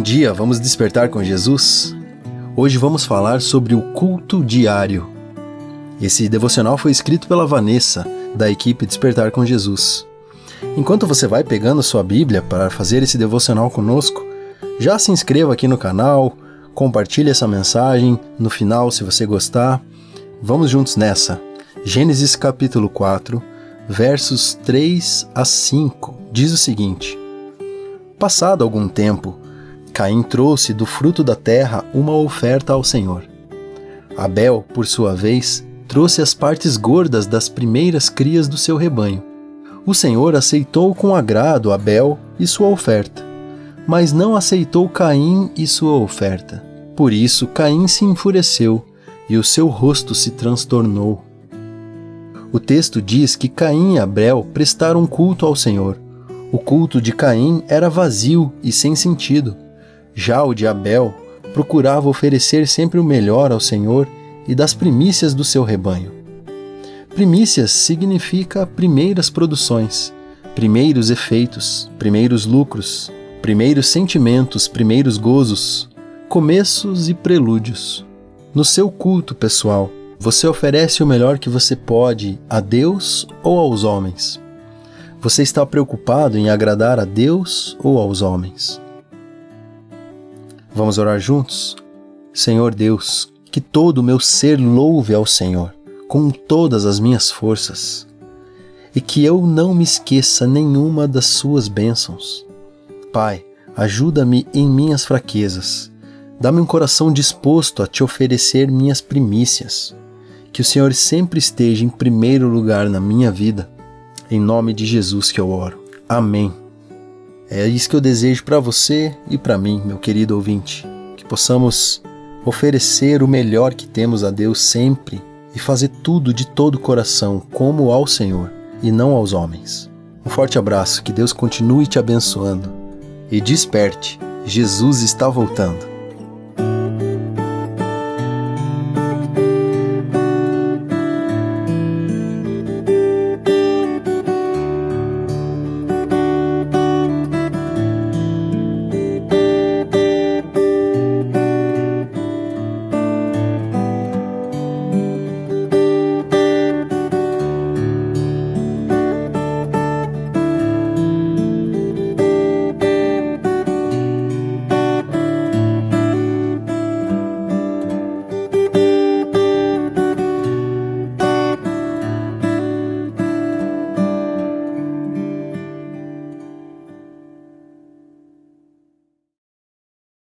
dia, vamos despertar com Jesus? Hoje vamos falar sobre o culto diário. Esse devocional foi escrito pela Vanessa, da equipe Despertar com Jesus. Enquanto você vai pegando sua Bíblia para fazer esse devocional conosco, já se inscreva aqui no canal, compartilhe essa mensagem no final se você gostar. Vamos juntos nessa. Gênesis capítulo 4, versos 3 a 5, diz o seguinte: Passado algum tempo, Caim trouxe do fruto da terra uma oferta ao Senhor. Abel, por sua vez, trouxe as partes gordas das primeiras crias do seu rebanho. O Senhor aceitou com agrado Abel e sua oferta, mas não aceitou Caim e sua oferta. Por isso Caim se enfureceu e o seu rosto se transtornou. O texto diz que Caim e Abel prestaram culto ao Senhor. O culto de Caim era vazio e sem sentido. Já o de Abel procurava oferecer sempre o melhor ao Senhor e das primícias do seu rebanho. Primícias significa primeiras produções, primeiros efeitos, primeiros lucros, primeiros sentimentos, primeiros gozos, começos e prelúdios. No seu culto pessoal, você oferece o melhor que você pode a Deus ou aos homens? Você está preocupado em agradar a Deus ou aos homens? Vamos orar juntos? Senhor Deus, que todo o meu ser louve ao Senhor com todas as minhas forças e que eu não me esqueça nenhuma das suas bênçãos. Pai, ajuda-me em minhas fraquezas. Dá-me um coração disposto a te oferecer minhas primícias que o Senhor sempre esteja em primeiro lugar na minha vida. Em nome de Jesus que eu oro. Amém. É isso que eu desejo para você e para mim, meu querido ouvinte, que possamos oferecer o melhor que temos a Deus sempre e fazer tudo de todo o coração, como ao Senhor e não aos homens. Um forte abraço, que Deus continue te abençoando e desperte, Jesus está voltando.